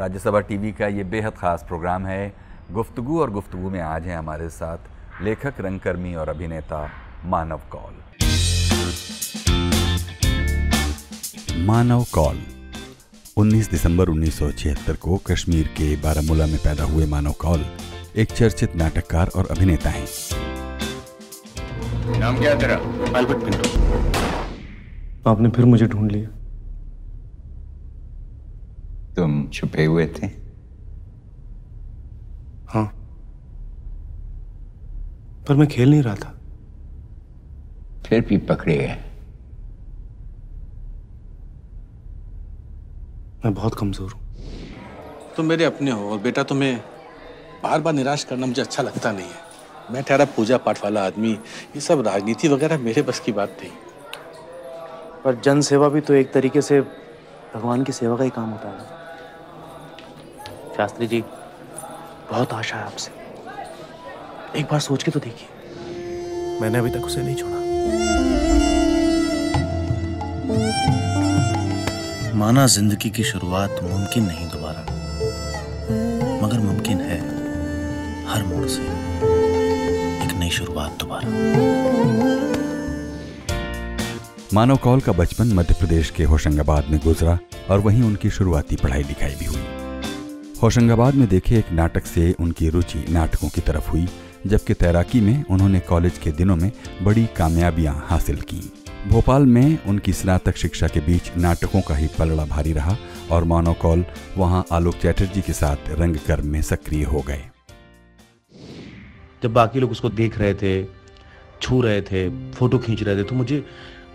Rajya Sabha TV का ये बेहद ख़ास प्रोग्राम है। गुफ्तगु और गुफ्तगु में आज हैं हमारे साथ लेखक रंगकर्मी और अभिनेता मानव कौल। मानव कौल 19 दिसंबर 1976 को कश्मीर के बारामूला में पैदा हुए मानव कौल एक चर्चित नाटककार और अभिनेता हैं। नाम क्या तेरा? Albert Pinto. आपने फिर मुझे ढूंढ लिया। तुम छुपे हुए थे? हाँ। पर मैं खेल नहीं रहा था। फिर भी पकड़े गए। मैं बहुत कमज़ोर हूँ। तुम मेरे अपने हो और बेटा तुम्हें बार बार निराश करना मुझे अच्छा लगता नहीं है। मैं ठहरा पूजा पाठ वाला आदमी ये सब राजनीति वगैरह मेरे बस की बात नहीं पर जन सेवा भी तो एक तरीके से भगवान की सेवा का ही काम होता है शास्त्री जी बहुत आशा है आपसे। एक बार सोच के तो देखिए। मैंने अभी तक उसे नहीं छोड़ा। माना ज़िंदगी की शुरुआत मुमकिन नहीं दोबारा मगर मुमकिन है हर मोड़ से एक नई शुरुआत दोबारा। मानव कौल का बचपन मध्य प्रदेश के होशंगाबाद में गुजरा और वहीं उनकी शुरुआती पढ़ाई लिखाई भी हुई। होशंगाबाद में देखे एक नाटक से उनकी रुचि नाटकों की तरफ़ हुई, जबकि तैराकी में उन्होंने कॉलेज के दिनों में बड़ी कामयाबियाँ हासिल की। भोपाल में उनकी स्नातक शिक्षा के बीच नाटकों का ही पलड़ा भारी रहा और मानव कौल वहाँ आलोक चैटर्जी के साथ रंगकर्म में सक्रिय हो गए। जब बाकी लोग उसको देख रहे थे, छू रहे थे, फ़ोटो खींच रहे थे तो मुझे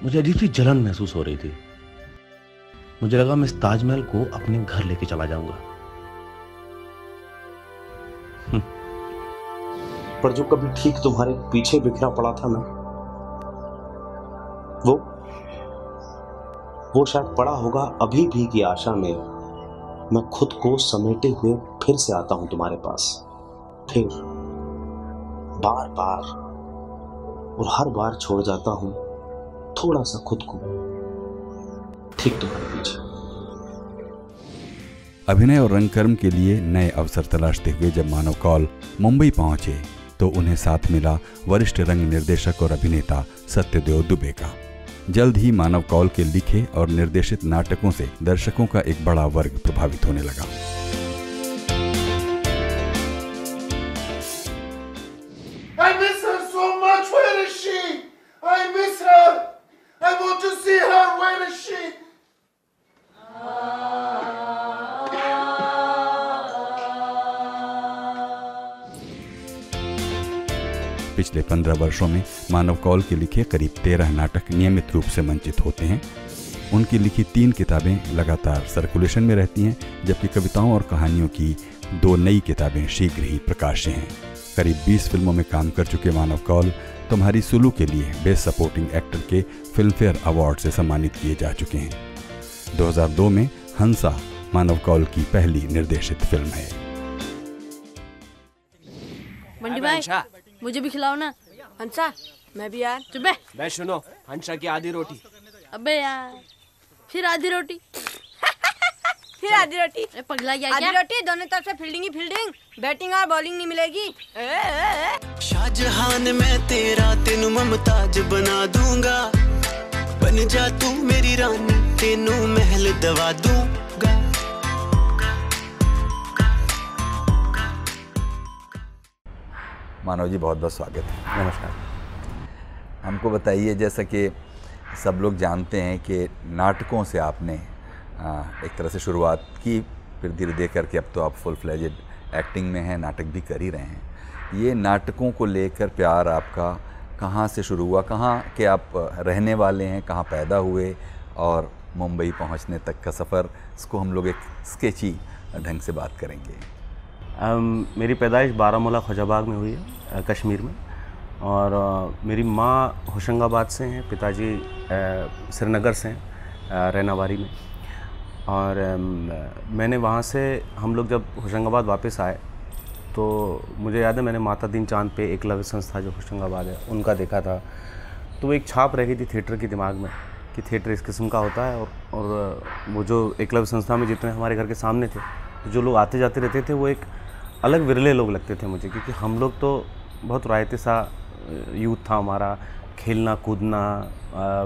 मुझे अजीब सी जलन महसूस हो रही थी। मुझे लगा मैं इस ताजमहल को अपने घर लेके चला जाऊँगा। पर जो कभी ठीक तुम्हारे पीछे बिखरा पड़ा था ना, वो वो शायद पड़ा होगा अभी भी की आशा में मैं खुद को समेटे हुए फिर से आता हूँ तुम्हारे पास। फिर बार बार और हर बार छोड़ जाता हूँ थोड़ा सा खुद को, ठीक तुम्हारे पीछे। अभिनय और रंगकर्म के लिए नए अवसर तलाशते हुए जब मानव कौल मुंबई पहुँचे तो उन्हें साथ मिला वरिष्ठ रंग निर्देशक और अभिनेता सत्यदेव दुबे का। जल्द ही मानव कौल के लिखे और निर्देशित नाटकों से दर्शकों का एक बड़ा वर्ग प्रभावित होने लगा। पिछले पंद्रह वर्षों में मानव कौल के लिखे करीब तेरह नाटक नियमित रूप से मंचित होते हैं। उनकी लिखी तीन किताबें लगातार सर्कुलेशन में रहती हैं जबकि कविताओं और कहानियों की दो नई किताबें शीघ्र ही प्रकाश्य हैं। करीब 20 फ़िल्मों में काम कर चुके मानव कौल तुम्हारी सुलू के लिए बेस्ट सपोर्टिंग एक्टर के फिल्मफेयर अवार्ड से सम्मानित किए जा चुके हैं। 2002 में हंसा मानव कौल की पहली निर्देशित फ़िल्म है। मंडी भाई मुझे भी खिलाओ ना। हंसा? मैं भी यार। चुप मैं सुनो हंसा की आधी रोटी। अबे यार फिर आधी रोटी। फिर आधी रोटी। पगला क्या आधी रोटी दोनों तरफ़ से फील्डिंग ही फील्डिंग बैटिंग और बॉलिंग नहीं मिलेगी। शाहजहान मैं तेरा तेनू ममताज बना दूँगा। बन जा तू मेरी रानी तेनू महल दवा दूँगा मानव जी बहुत बहुत स्वागत है। नमस्कार। हमको बताइए, जैसा कि सब लोग जानते हैं कि नाटकों से आपने एक तरह से शुरुआत की, फिर धीरे धीरे करके अब तो आप फुल फ्लेजेड एक्टिंग में हैं, नाटक भी कर ही रहे हैं। ये नाटकों को लेकर प्यार आपका कहाँ से शुरू हुआ? कहाँ के आप रहने वाले हैं? कहाँ पैदा हुए? और मुंबई पहुँचने तक का सफ़र, इसको हम लोग एक स्केची ढंग से बात करेंगे। मेरी पैदाइश बारामूला ख्वाजाबाग में हुई है कश्मीर में। और मेरी माँ होशंगाबाद से हैं, पिताजी श्रीनगर से हैं रैनावारी में। और मैंने वहाँ से, हम लोग जब होशंगाबाद वापस आए तो मुझे याद है, मैंने माता दीन चाँद पे एक लव्य संस्था जो होशंगाबाद है, उनका देखा था। तो एक छाप रह गई थी थिएटर के दिमाग में, कि थिएटर इस किस्म का होता है, और और वो जो एकलव्य संस्था में जितने हमारे घर के सामने थे तो जो लोग आते जाते रहते थे, वो एक अलग विरले लोग लगते थे मुझे, क्योंकि हम लोग तो बहुत रायते सा यूथ था हमारा, खेलना, कूदना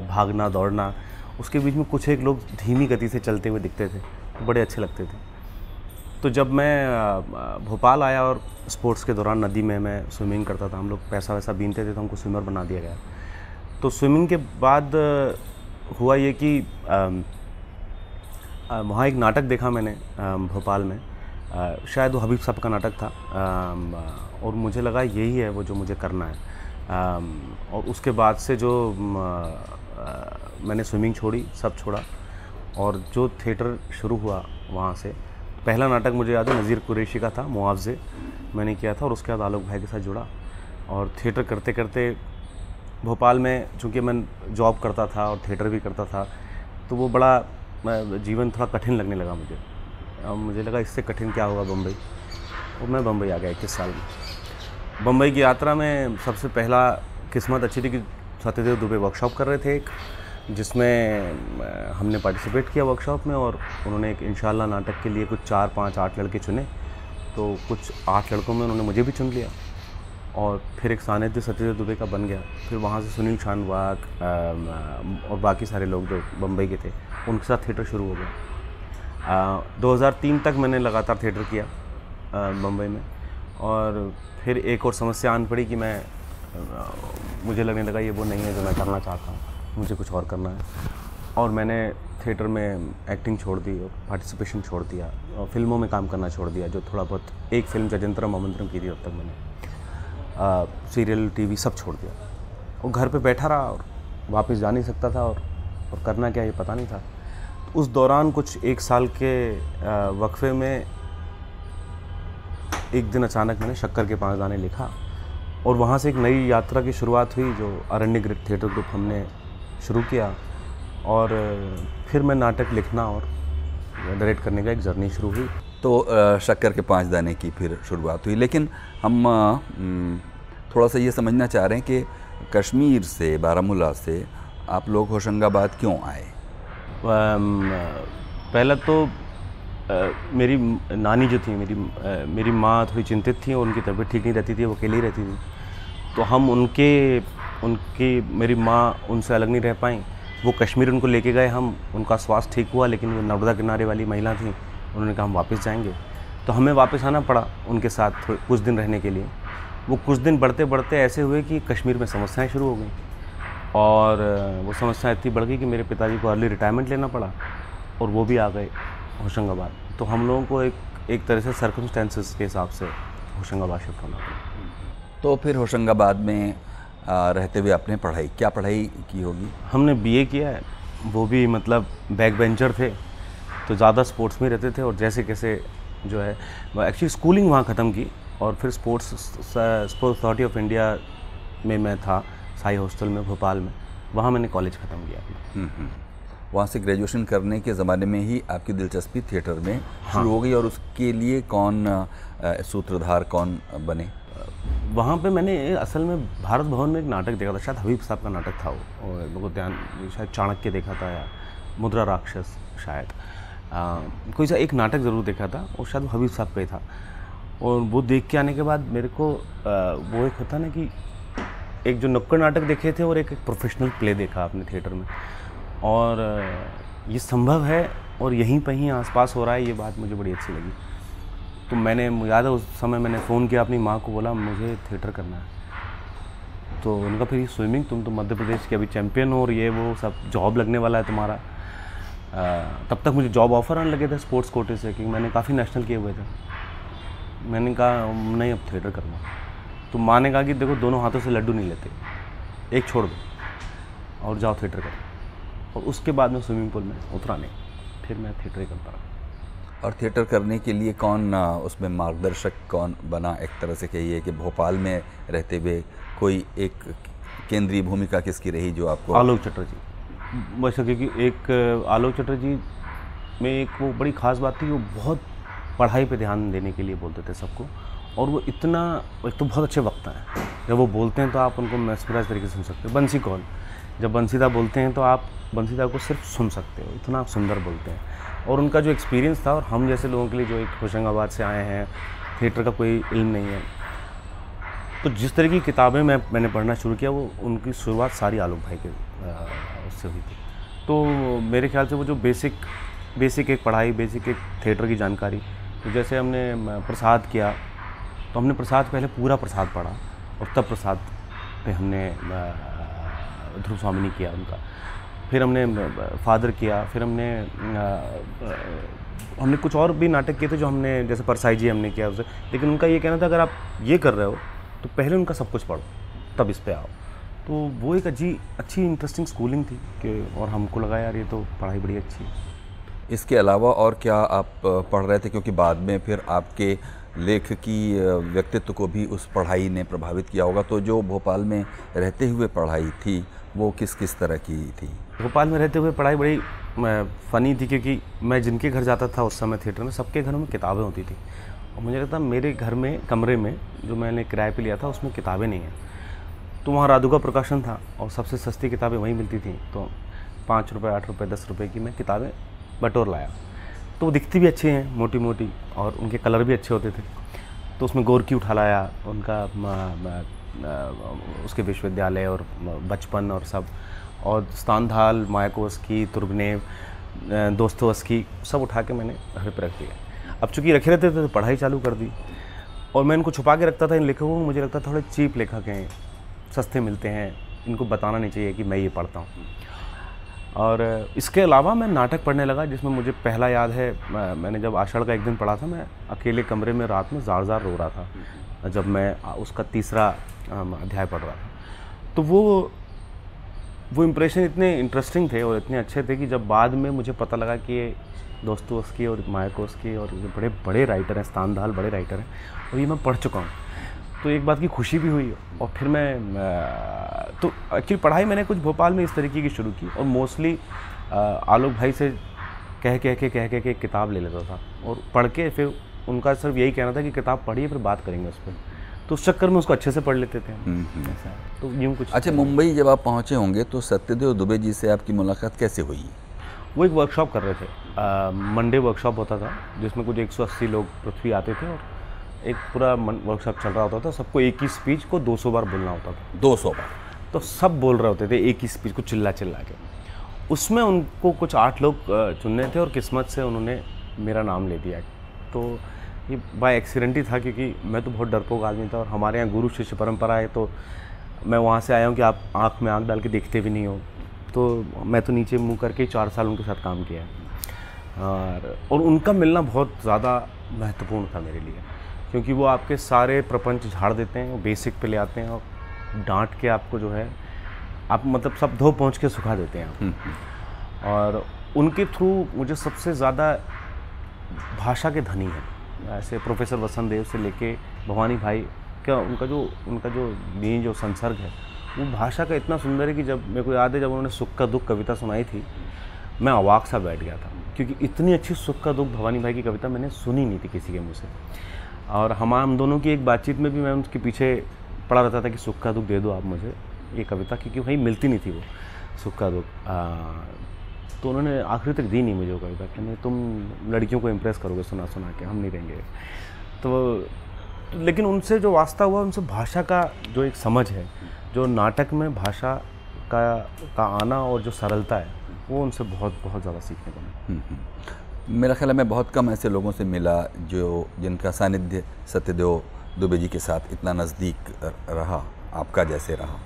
भागना, दौड़ना, उसके बीच में कुछ एक लोग धीमी गति से चलते हुए दिखते थे तो बड़े अच्छे लगते थे। तो जब मैं भोपाल आया और स्पोर्ट्स के दौरान नदी में मैं स्विमिंग करता था, हम लोग पैसा वैसा बीनते थे तो हमको स्विमर बना दिया गया। तो स्विमिंग के बाद हुआ ये कि वहाँ एक नाटक देखा मैंने भोपाल में। अ, शायद वो हबीब साहब का नाटक था। अ, और मुझे लगा यही है वो जो मुझे करना है। अम, और उसके बाद से जो मैंने स्विमिंग छोड़ी सब छोड़ा। और जो थिएटर शुरू हुआ वहाँ से पहला नाटक मुझे याद है नज़ीर कुरैशी का था मुआवजे। मैंने किया था और उसके बाद आलोक भाई के साथ जुड़ा। और थिएटर करते करते भोपाल में चूँकि मैं जॉब करता था और थिएटर भी करता था तो वो बड़ा जीवन थोड़ा कठिन लगने लगा मुझे। अब मुझे लगा इससे कठिन क्या होगा बम्बई। और मैं बम्बई आ गया इक्कीस साल में। बम्बई की यात्रा में सबसे पहला किस्मत अच्छी थी कि सत्यदेव दुबे वर्कशॉप कर रहे थे एक, जिसमें हमने पार्टिसिपेट किया वर्कशॉप में और उन्होंने एक इंशाल्लाह नाटक के लिए कुछ चार, पाँच, आठ लड़के चुने। तो कुछ आठ लड़कों में उन्होंने मुझे भी चुन लिया और फिर एक सानिध्य सत्यदेव दुबे का बन गया। फिर वहाँ से सुनील शानवाग और बाकी सारे लोग जो बम्बई के थे, उनके साथ थिएटर शुरू हो गया। अ, 2003 तक मैंने लगातार थिएटर किया बम्बई में। और फिर एक और समस्या आन पड़ी कि मैं मुझे लगने लगा ये वो नहीं है जो मैं करना चाहता हूँ मुझे कुछ और करना है। और मैंने थिएटर में एक्टिंग छोड़ दी और पार्टिसिपेशन छोड़ दिया और फ़िल्मों में काम करना छोड़ दिया जो थोड़ा बहुत एक फ़िल्म जजंतरम अमंतरम की थी तब तक मैंने। सीरियल टीवी सब छोड़ दिया। और घर पे बैठा रहा और वापस जा नहीं सकता था और और करना क्या ये पता नहीं था। उस दौरान कुछ एक साल के वक्फे में एक दिन अचानक मैंने शक्कर के पाँच दाने लिखा और वहाँ से एक नई यात्रा की शुरुआत हुई जो अरण्य थिएटर ग्रुप हमने शुरू किया और फिर मैं नाटक लिखना और डायरेक्ट करने का एक जर्नी शुरू हुई। तो शक्कर के पाँच दाने की फिर शुरुआत हुई। लेकिन हम थोड़ा सा ये समझना चाह रहे हैं कि कश्मीर से, बारामूला से आप लोग होशंगाबाद क्यों आए? पहला तो अ, मेरी नानी जो थी मेरी अ, मेरी माँ थोड़ी चिंतित थी और उनकी तबीयत ठीक नहीं रहती थी वो अकेली ही रहती थी। तो हम उनके उनकी मेरी माँ उनसे अलग नहीं रह पाई। वो कश्मीर उनको लेके गए हम उनका स्वास्थ्य ठीक हुआ लेकिन वो नर्मदा किनारे वाली महिला थी उन्होंने कहा हम वापस जाएँगे। तो हमें वापस आना पड़ा उनके साथ कुछ दिन रहने के लिए। वो कुछ दिन बढ़ते बढ़ते ऐसे हुए कि कश्मीर में समस्याएँ शुरू हो गई। और वो समस्या इतनी बढ़ गई कि मेरे पिताजी को अर्ली रिटायरमेंट लेना पड़ा और वो भी आ गए होशंगाबाद। तो हम लोगों को एक एक तरह से सर्कमस्टेंसेस के हिसाब से होशंगाबाद शिफ्ट होना पड़ा तो फिर होशंगाबाद में रहते हुए आपने पढ़ाई क्या पढ़ाई की होगी? हमने बीए किया है। वो भी मतलब बैक बेंचर थे तो ज़्यादा स्पोर्ट्स में रहते थे और जैसे कैसे जो है एक्चुअली स्कूलिंग वहाँ ख़त्म की और फिर sports sports authority of India में मैं था। साई हॉस्टल में भोपाल में वहाँ मैंने कॉलेज ख़त्म किया अपना। हम्म, हम्म। वहाँ से ग्रेजुएशन करने के ज़माने में ही आपकी दिलचस्पी थिएटर में हाँ। शुरू हो गई और उसके लिए कौन सूत्रधार कौन बने? वहाँ पे मैंने असल में भारत भवन में एक नाटक देखा था शायद हबीब साहब का नाटक था वो। और मेरे को ध्यान शायद चाणक्य देखा था या मुद्रा राक्षस शायद। आ, कोई सा एक नाटक ज़रूर देखा था और शायद हबीब साहब का ही था। और वो देख के आने के बाद मेरे को आ, वो एक होता ना कि एक जो नुक्कड़ नाटक देखे थे और एक, एक प्रोफेशनल प्ले देखा आपने थिएटर में। और ये संभव है और यहीं पर ही आसपास हो रहा है ये बात मुझे बड़ी अच्छी लगी। तो मैंने याद है उस समय मैंने फ़ोन किया अपनी माँ को बोला मुझे थिएटर करना है। तो उनका फिर स्विमिंग तुम तो मध्य प्रदेश के अभी चैम्पियन हो और ये वो सब जॉब लगने वाला है तुम्हारा। आ, तब तक मुझे जॉब ऑफ़र आने लगे थे स्पोर्ट्स कोटे से क्योंकि मैंने काफ़ी नेशनल किए हुए थे। मैंने कहा नहीं अब थिएटर करना तो माँ ने कहा कि देखो दोनों हाथों से लड्डू नहीं लेते। एक छोड़ दो और जाओ थिएटर करो। और उसके बाद में स्विमिंग पूल में उतरा नहीं। फिर मैं थिएटर ही करता रहा। और थिएटर करने के लिए कौन उसमें मार्गदर्शक कौन बना एक तरह से कहिए कि भोपाल में रहते हुए कोई एक केंद्रीय भूमिका किसकी रही जो आपको आलोक चटर्जी। वैसे क्योंकि एक आलोक चटर्जी में एक वो बड़ी ख़ास बात थी वो बहुत पढ़ाई पे ध्यान देने के लिए बोलते थे सबको। और वो इतना, एक तो बहुत अच्छे वक्ता हैं। जब वो बोलते हैं तो आप उनको मैस्मराइज तरीके से सुन सकते हो। बंसी कौन? जब बंसीदा बोलते हैं तो आप बंसीदा को सिर्फ़ सुन सकते हो। इतना सुंदर बोलते हैं। और उनका जो एक्सपीरियंस था और हम जैसे लोगों के लिए जो एक होशंगाबाद से आए हैं थिएटर का कोई इल्म नहीं है। तो जिस तरह की किताबें मैं, मैंने पढ़ना शुरू किया, वो उनकी शुरुआत सारी आलोक भाई के उससे हुई थी। तो मेरे ख्याल से वो जो बेसिक बेसिक एक पढ़ाई बेसिक एक थिएटर की जानकारी तो जैसे हमने प्रसाद किया तो हमने प्रसाद पहले पूरा प्रसाद पढ़ा और तब प्रसाद पे हमने ध्रुव स्वामिनी किया उनका। फिर हमने फादर किया, फिर हमने हमने कुछ और भी नाटक किए थे जो हमने, जैसे परसाई जी हमने किया उसे। लेकिन उनका ये कहना था, अगर आप ये कर रहे हो तो पहले उनका सब कुछ पढ़ो, तब इस पर आओ। तो वो एक अच्छी अच्छी इंटरेस्टिंग स्कूलिंग थी कि, और हमको लगा, यार, ये तो पढ़ाई बड़ी अच्छी है। इसके अलावा और क्या आप पढ़ रहे थे? क्योंकि बाद में फिर आपके लेख की व्यक्तित्व को भी उस पढ़ाई ने प्रभावित किया होगा। तो जो भोपाल में रहते हुए पढ़ाई थी, वो किस किस तरह की थी? भोपाल में रहते हुए पढ़ाई बड़ी फ़नी थी क्योंकि मैं जिनके घर जाता था उस समय थिएटर में, सबके घरों में किताबें होती थी। और मुझे लगता मेरे घर में, कमरे में, जो मैंने किराए पे लिया था, उसमें किताबें नहीं हैं। तो वहाँ राधुका प्रकाशन था और सबसे सस्ती किताबें वहीं मिलती थी। तो पाँच रुपये आठ रुपये दस रुपये की मैं किताबें बटोर लाया। तो वो दिखती भी अच्छी हैं मोटी मोटी और उनके कलर भी अच्छे होते थे। तो उसमें गोरकी उठा लाया उनका उसके विश्वविद्यालय और बचपन और सब, और स्थानधाल मायाकोस्की तुर्गनेव दोस्तोवस्की, सब उठा के मैंने घर पर रख दिया अब चूँकि रखे रहते थे तो पढ़ाई चालू कर दी, और मैं इनको छुपा के रखता था इन लेखकों को, मुझे लगता थोड़े चीप लेखक हैं, सस्ते मिलते हैं, इनको बताना नहीं चाहिए कि मैं ये पढ़ता हूँ। और इसके अलावा मैं नाटक पढ़ने लगा, जिसमें मुझे पहला याद है मैंने जब आषाढ़ का एक दिन पढ़ा था, मैं अकेले कमरे में रात में जार जार रो रहा था, जब मैं उसका तीसरा अध्याय पढ़ रहा था। तो वो वो इम्प्रेशन इतने इंटरेस्टिंग थे और इतने अच्छे थे कि जब बाद में मुझे पता लगा कि ये दोस्तोवस्की और मायाकोस्की और ये बड़े बड़े राइटर हैं, स्थानदाल बड़े राइटर हैं, और ये मैं पढ़ चुका हूँ। तो एक बात की खुशी भी हुई और फिर मैं तो एक्चुअली पढ़ाई मैंने कुछ भोपाल में इस तरीके की शुरू की और मोस्टली आलोक भाई से कह कह के कह कह के एक किताब ले लेता था और पढ़ के फिर उनका सिर्फ़ यही कहना था कि किताब पढ़िए फिर बात करेंगे उस पर। तो उस चक्कर में उसको अच्छे से पढ़ लेते थे। हम। तो यूँ कुछ अच्छा मुंबई जब आप पहुँचे होंगे तो सत्यदेव दुबे जी से आपकी मुलाकात कैसे हुई? वो एक वर्कशॉप कर रहे थे। मंडे वर्कशॉप होता था जिसमें कुछ 180 लोग पृथ्वी आते थे और एक पूरा वर्कशॉप चल रहा होता था सबको एक ही स्पीच को 200 बार बोलना होता था। 200 बार। तो सब बोल रहे होते थे एक ही स्पीच को चिल्ला चिल्ला के। उसमें उनको कुछ आठ लोग चुनने थे और किस्मत से उन्होंने मेरा नाम ले दिया। तो ये बाय एक्सीडेंट ही था क्योंकि मैं तो बहुत डरपोक आदमी था और हमारे यहाँ गुरु शिष्य परंपरा है तो मैं वहाँ से आया हूँ कि आप आँख में आँख डाल के देखते भी नहीं हो। तो मैं तो नीचे मुँह करके चार साल उनके साथ काम किया। है और और उनका मिलना बहुत ज़्यादा महत्वपूर्ण था मेरे लिए। क्योंकि वो आपके सारे प्रपंच झाड़ देते हैं बेसिक पे ले आते हैं और डांट के आपको जो है आप मतलब सब धो पहुँच के सुखा देते हैं। और उनके थ्रू मुझे सबसे ज़्यादा भाषा के धनी है। ऐसे प्रोफेसर वसंत देव से लेके भवानी भाई का उनका जो उनका जो मेन जो संसर्ग है वो भाषा का इतना सुंदर है कि जब मेरे को याद है जब उन्होंने सुख का दुख कविता सुनाई थी मैं अवाक सा बैठ गया था। क्योंकि इतनी अच्छी सुख का दुख भवानी भाई की कविता मैंने सुनी नहीं थी किसी के मुँह से। और हम हम दोनों की एक बातचीत में भी मैं उनके पीछे पड़ा रहता था कि सुख का दुख दे दो आप मुझे ये कविता क्योंकि वहीं मिलती नहीं थी वो सुख का दुख। तो उन्होंने आखिरी तक दी नहीं मुझे वो कविता कि नहीं तुम लड़कियों को इम्प्रेस करोगे सुना सुना के हम नहीं देंगे। तो तो लेकिन उनसे जो वास्ता हुआ उनसे भाषा का जो एक समझ है जो नाटक में भाषा का का आना और जो सरलता है वो उनसे बहुत बहुत ज़्यादा सीखने को मिला। हम्म, हम्म। मेरा ख्याल है मैं बहुत कम ऐसे लोगों से मिला जो, जिनका सानिध्य सत्यदेव दुबे जी के साथ इतना नज़दीक रहा, आपका जैसे रहा।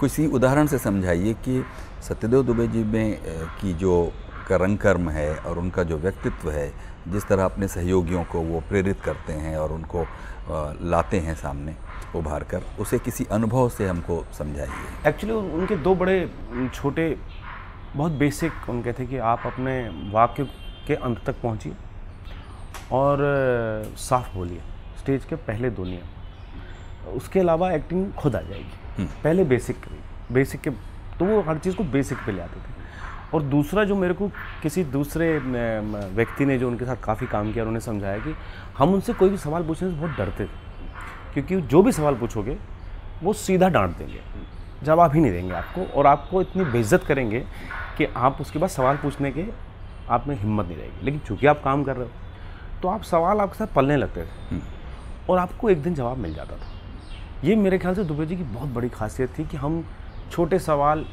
किसी उदाहरण से समझाइए कि सत्यदेव दुबे जी में की जो का रंग कर्म है और उनका जो व्यक्तित्व है, जिस तरह अपने सहयोगियों को वो प्रेरित करते हैं और उनको लाते हैं सामने उभार कर उसे किसी अनुभव से हमको समझाइए। एक्चुअली उनके दो बड़े, छोटे, बहुत बेसिक उनके थे कि आप अपने वाक्य के अंत तक पहुंचिए और साफ़ बोलिए स्टेज के पहले दो नियम। उसके अलावा एक्टिंग खुद आ जाएगी। पहले बेसिक करिए। बेसिक के तो वो हर चीज़ को बेसिक पे ले आते थे। और दूसरा जो मेरे को किसी दूसरे व्यक्ति ने जो उनके साथ काफ़ी काम किया उन्होंने समझाया कि हम उनसे कोई भी सवाल पूछने से बहुत डरते थे। क्योंकि जो भी सवाल पूछोगे वो सीधा डांट देंगे। जवाब ही नहीं देंगे आपको और आपको इतनी बेइज्जत करेंगे कि आप उसके बाद सवाल पूछने के आप में हिम्मत नहीं रहेगी। लेकिन चूँकि आप काम कर रहे हो तो आप सवाल आपके साथ पलने लगते थे। और आपको एक दिन जवाब मिल जाता था। ये मेरे ख्याल से दुबे जी की बहुत बड़ी खासियत थी कि हम छोटे सवाल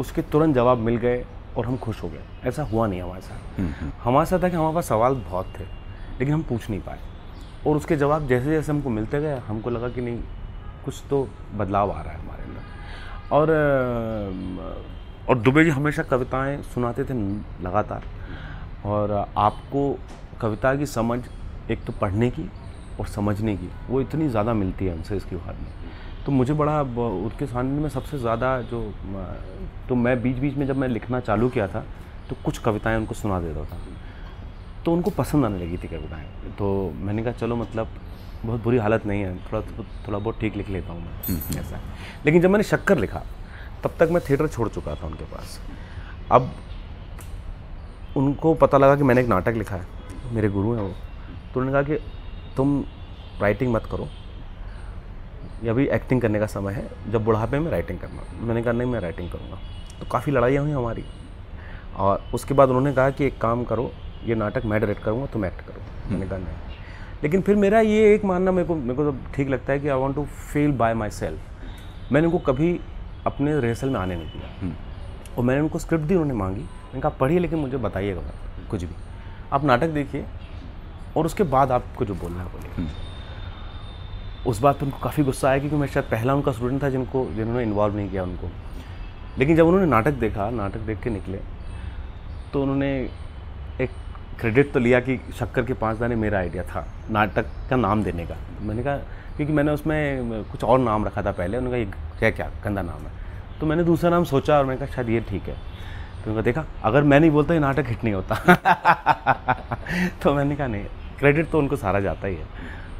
उसके तुरंत जवाब मिल गए और हम खुश हो गए। ऐसा हुआ नहीं हमारे साथ। हमारे साथ था कि हमारे पास सवाल बहुत थे लेकिन हम पूछ नहीं पाए। और उसके जवाब जैसे जैसे हमको मिलते गए हमको लगा कि नहीं कुछ तो बदलाव आ रहा है हमारे अंदर। और और दुबे जी हमेशा कविताएँ सुनाते थे लगातार। और आपको कविता की समझ एक तो पढ़ने की और समझने की वो इतनी ज़्यादा मिलती है हमसे इसके बाद में। तो मुझे बड़ा उनके सामने में सबसे ज़्यादा जो तो मैं बीच बीच में जब मैं लिखना चालू किया था तो कुछ कविताएँ उनको सुना देता था। तो उनको पसंद आने लगी थी कविताएँ। तो मैंने कहा चलो मतलब बहुत बुरी हालत नहीं है थोड़ा थोड़ा बहुत ठीक लिख लेता हूँ मैं। ऐसा। लेकिन जब मैंने शक्कर लिखा तब तक मैं थिएटर छोड़ चुका था उनके पास। अब उनको पता लगा कि मैंने एक नाटक लिखा है। मेरे गुरु हैं वो। तो उन्होंने कहा कि तुम राइटिंग मत करो। ये अभी एक्टिंग करने का समय है। जब बुढ़ापे में राइटिंग करना। मैंने कहा नहीं मैं राइटिंग करूँगा। तो काफ़ी लड़ाइयाँ हुई हमारी। और उसके बाद उन्होंने कहा कि एक काम करो ये नाटक मैं डायरेक्ट करूँगा तुम एक्ट करो। मैंने कहा नहीं। लेकिन फिर मेरा ये एक मानना मेरे को मेरे को तो ठीक लगता है कि I want to feel by myself मैंने उनको कभी अपने रिहर्सल में आने नहीं दिया। और मैंने उनको स्क्रिप्ट दी उन्होंने मांगी। मैंने कहा पढ़िए लेकिन मुझे बताइएगा मत कुछ भी। आप नाटक देखिए और उसके बाद आपको जो बोलना है बोलिए। उस बात पर उनको काफ़ी गुस्सा आया क्योंकि मैं शायद पहला उनका स्टूडेंट था जिनको जिन्होंने इन्वॉल्व नहीं किया उनको। लेकिन जब उन्होंने नाटक देखा नाटक देख के निकले तो उन्होंने एक क्रेडिट तो लिया कि शक्कर के पाँच दाने मेरा आइडिया था नाटक का नाम देने का। मैंने कहा क्योंकि मैंने उसमें कुछ और नाम रखा था पहले उन्होंने कहा ये क्या क्या गंदा नाम है? तो मैंने दूसरा नाम सोचा और मैंने कहा शायद ये ठीक है। तो कहा देखा अगर मैं नहीं बोलता ये नाटक हिट नहीं होता। तो मैंने कहा नहीं क्रेडिट तो उनको सारा जाता ही है।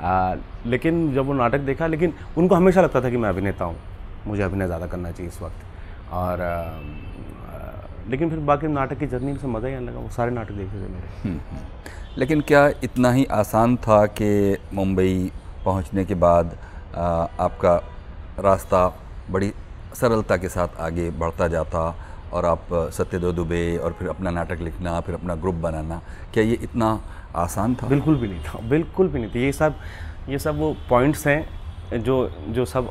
आ, लेकिन जब वो नाटक देखा लेकिन उनको हमेशा लगता था कि मैं अभिनेता हूँ मुझे अभिनय ज़्यादा करना चाहिए इस वक्त। और आ, लेकिन फिर बाकी नाटक की जर्नी से मज़ा ही आने लगा वो सारे नाटक देखे थे मेरे। लेकिन क्या इतना ही आसान था कि मुंबई पहुँचने के बाद आ, आपका रास्ता बड़ी सरलता के साथ आगे बढ़ता जाता और आप सत्यदेव दुबे और फिर अपना नाटक लिखना, फिर अपना ग्रुप बनाना, क्या ये इतना आसान था? बिल्कुल भी नहीं था, बिल्कुल भी नहीं था। ये सब ये सब वो पॉइंट्स हैं जो जो सब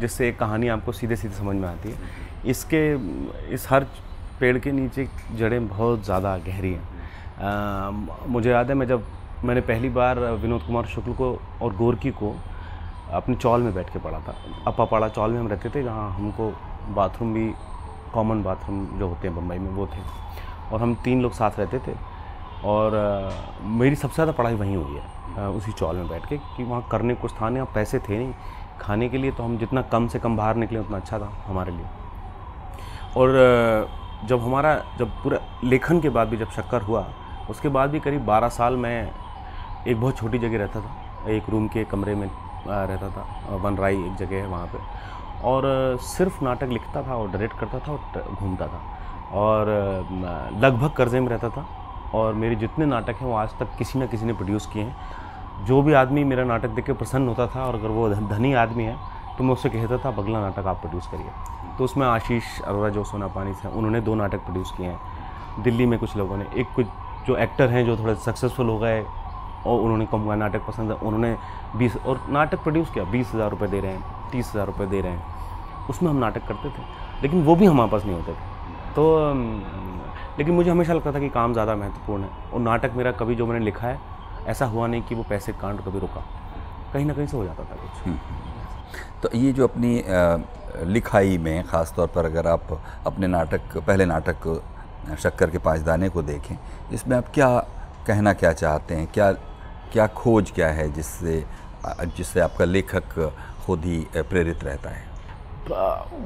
जिससे एक कहानी आपको सीधे सीधे समझ में आती है। इसके, इस हर पेड़ के नीचे जड़ें बहुत ज़्यादा गहरी हैं। मुझे याद है मैं जब, मैंने पहली बार विनोद कुमार शुक्ल को और गोरकी को अपनी चौल में बैठ के पढ़ा था। अपापाड़ा चौल में हम रहते थे जहाँ हमको बाथरूम भी कॉमन बाथरूम जो होते हैं बम्बई में वो थे। और हम तीन लोग साथ रहते थे। और अ, मेरी सबसे ज़्यादा पढ़ाई वहीं हुई है अ, उसी चौल में बैठ के कि वहाँ करने कुछ था नहीं पैसे थे नहीं। खाने के लिए तो हम जितना कम से कम बाहर निकले उतना अच्छा था हमारे लिए। और अ, जब हमारा जब पूरा लेखन के बाद भी जब शक्कर हुआ उसके बाद भी करीब 12 साल मैं एक बहुत छोटी जगह रहता था एक रूम के कमरे में। रहता था अ, बनराई एक जगह है वहाँ पे। और सिर्फ़ नाटक लिखता था और डायरेक्ट करता था और घूमता था। और लगभग कर्जे में रहता था। और मेरे जितने नाटक हैं वो आज तक किसी न किसी ने प्रोड्यूस किए हैं। जो भी आदमी मेरा नाटक देख के प्रसन्न होता था और अगर वो धनी आदमी है तो मैं उससे कहता था अगला नाटक आप प्रोड्यूस करिए। तो उसमें आशीष अरोरा जो सोना पानी से उन्होंने दो नाटक प्रोड्यूस किए हैं। दिल्ली में कुछ लोगों ने एक कुछ जो एक्टर हैं जो थोड़े सक्सेसफुल हो गए और उन्होंने कम हुआ नाटक पसंद है। उन्होंने बीस और नाटक प्रोड्यूस किया, बीस हज़ार रुपये दे रहे हैं, तीस हज़ार रुपये दे रहे हैं। उसमें हम नाटक करते थे, लेकिन वो भी हमारे पास नहीं होते थे। तो लेकिन मुझे हमेशा लगता था कि काम ज़्यादा महत्वपूर्ण है। और नाटक मेरा कभी जो मैंने लिखा है, ऐसा हुआ नहीं कि वो पैसे कांड कभी रुका। कहीं ना कहीं से हो जाता था कुछ। तो ये जो अपनी लिखाई में ख़ास तौर पर अगर आप अपने नाटक, पहले नाटक शक्कर के पाँच दाने को देखें, इसमें आप क्या कहना क्या चाहते हैं? क्या क्या खोज क्या है जिससे जिससे आपका लेखक खुद ही प्रेरित रहता है?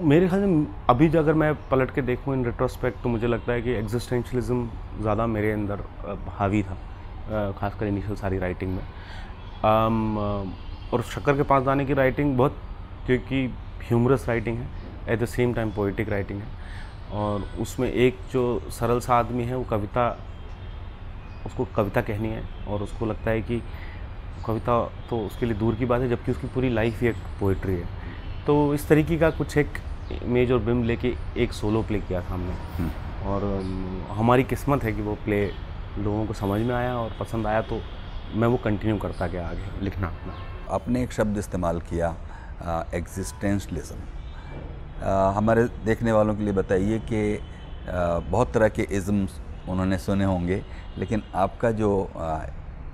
मेरे ख्याल में अभी अगर मैं पलट के देखूँ इन रिट्रोस्पेक्ट तो मुझे लगता है कि एग्जिस्टेंशलिज्म ज़्यादा मेरे अंदर हावी था खासकर इनिशियल सारी राइटिंग में। आम, और शक्कर के पास जाने की राइटिंग बहुत क्योंकि ह्यूमरस राइटिंग है at the same time poetic writing है। और उसमें एक जो सरल सा आदमी है वो कविता उसको कविता कहनी है और उसको लगता है कि कविता तो उसके लिए दूर की बात है जबकि उसकी पूरी लाइफ ही एक पोइट्री है। तो इस तरीके का कुछ एक इमेज और बिम्ब लेके एक सोलो प्ले किया था हमने। और हमारी किस्मत है कि वो प्ले लोगों को समझ में आया और पसंद आया तो मैं वो कंटिन्यू करता गया आगे। लिखना अपना। आपने एक शब्द इस्तेमाल किया एग्जिस्टेंशलिज्म हमारे देखने वालों के लिए बताइए कि बहुत तरह के इज़म्स उन्होंने सुने होंगे, लेकिन आपका जो